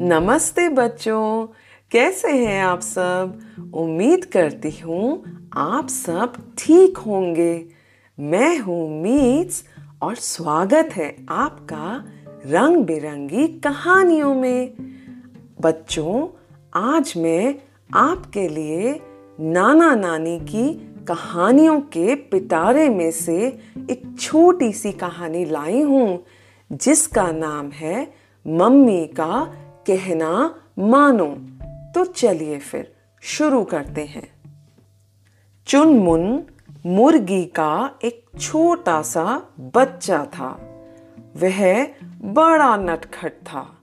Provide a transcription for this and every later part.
नमस्ते बच्चों, कैसे हैं आप सब? उम्मीद करती हूँ आप सब ठीक होंगे। मैं हूँ मीट्स और स्वागत है आपका रंग बिरंगी कहानियों में। बच्चों, आज मैं आपके लिए नाना नानी की कहानियों के पिटारे में से एक छोटी सी कहानी लाई हूँ, जिसका नाम है मम्मी का कहना मानो। तो चलिए फिर शुरू करते हैं। चुनमुन मुर्गी का एक छोटा सा बच्चा था। वह बड़ा नटखट था।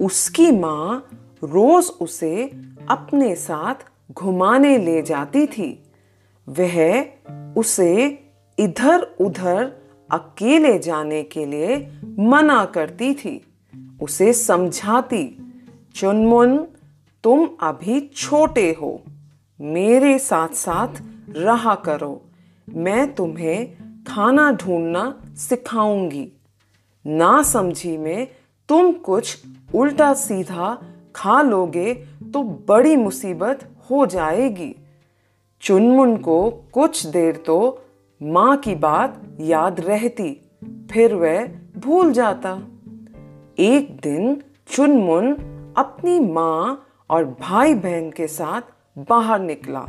उसकी माँ रोज उसे अपने साथ घुमाने ले जाती थी। वह उसे इधर उधर अकेले जाने के लिए मना करती थी। उसे समझाती, चुनमुन, तुम अभी छोटे हो। मेरे साथ साथ रहा करो। मैं तुम्हें खाना ढूंढना सिखाऊँगी। ना समझी में तुम कुछ उल्टा सीधा खा लोगे तो बड़ी मुसीबत हो जाएगी। चुनमुन को कुछ देर तो माँ की बात याद रहती, फिर वह भूल जाता। एक दिन चुनमुन अपनी माँ और भाई बहन के साथ बाहर निकला।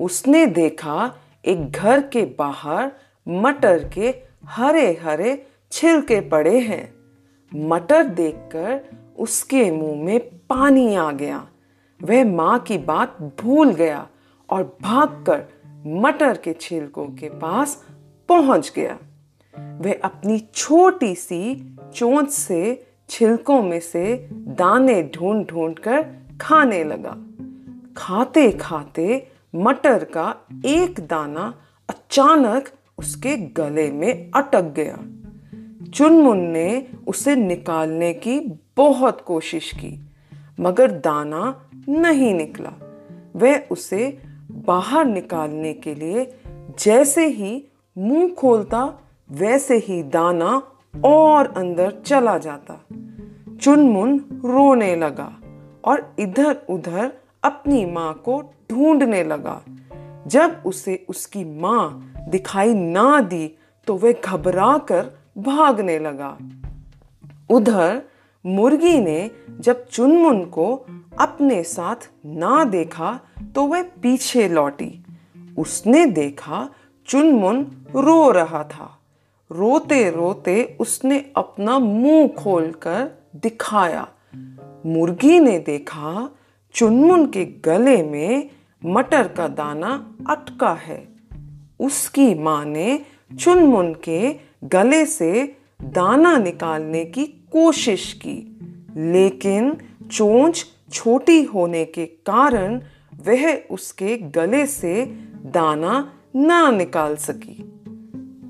उसने देखा एक घर के बाहर मटर के हरे हरे छिलके पड़े हैं। मटर देखकर उसके मुँह में पानी आ गया। वह माँ की बात भूल गया और भागकर मटर के छिलकों के पास पहुँच गया। वह अपनी छोटी सी चोंच से छिलकों में से दाने ढूंढ ढूंढ कर खाने लगा। खाते खाते मटर का एक दाना अचानक उसके गले में अटक गया। चुनमुन ने उसे निकालने की बहुत कोशिश की, मगर दाना नहीं निकला। वह उसे बाहर निकालने के लिए जैसे ही मुँह खोलता, वैसे ही दाना और अंदर चला जाता। चुनमुन रोने लगा और इधर उधर अपनी माँ को ढूँढने लगा। जब उसे उसकी माँ दिखाई ना दी तो वह घबरा कर भागने लगा। उधर मुर्गी ने जब चुनमुन को अपने साथ ना देखा तो वह पीछे लौटी। उसने देखा चुनमुन रो रहा था। रोते रोते उसने अपना मुँह खोलकर दिखाया। मुर्गी ने देखा, चुनमुन के गले में मटर का दाना अटका है। उसकी माँ ने चुनमुन के गले से दाना निकालने की कोशिश की, लेकिन चोंच छोटी होने के कारण वह उसके गले से दाना ना निकाल सकी।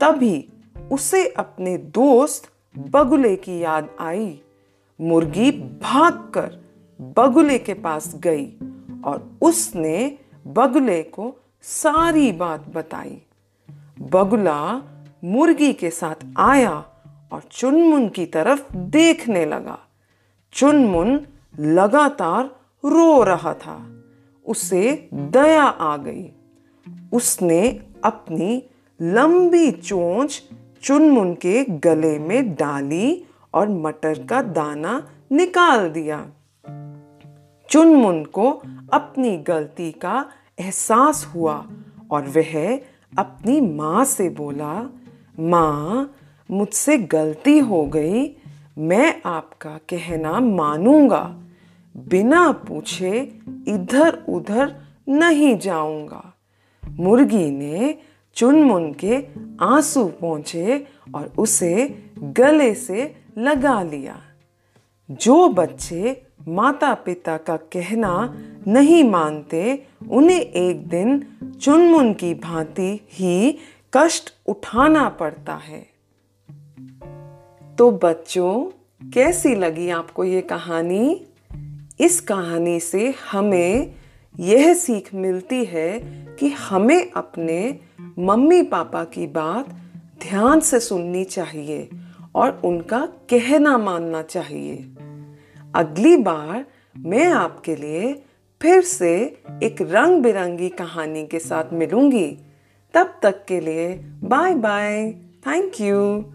तभी उसे अपने दोस्त बगुले की याद आई। मुर्गी भागकर बगुले के पास गई और उसने बगुले को सारी बात बताई। बगुला मुर्गी के साथ आया और चुनमुन की तरफ़ देखने लगा। चुनमुन लगातार रो रहा था। उसे दया आ गई। उसने अपनी लंबी चोंच चुनमुन के गले में डाली और मटर का दाना निकाल दिया। चुनमुन को अपनी गलती का एहसास हुआ और वह अपनी माँ से बोला, माँ, मुझसे गलती हो गई, मैं आपका कहना मानूँगा। बिना पूछे इधर उधर नहीं जाऊँगा। मुर्गी ने चुनमुन के आँसू पहुँचे और उसे गले से लगा लिया। जो बच्चे माता पिता का कहना नहीं मानते, उन्हें एक दिन चुनमुन की भांति ही कष्ट उठाना पड़ता है। तो बच्चों, कैसी लगी आपको ये कहानी? इस कहानी से हमें यह सीख मिलती है कि हमें अपने मम्मी पापा की बात ध्यान से सुननी चाहिए। और उनका कहना मानना चाहिए। अगली बार मैं आपके लिए फिर से एक रंग बिरंगी कहानी के साथ मिलूँगी। तब तक के लिए बाय बाय थैंक यू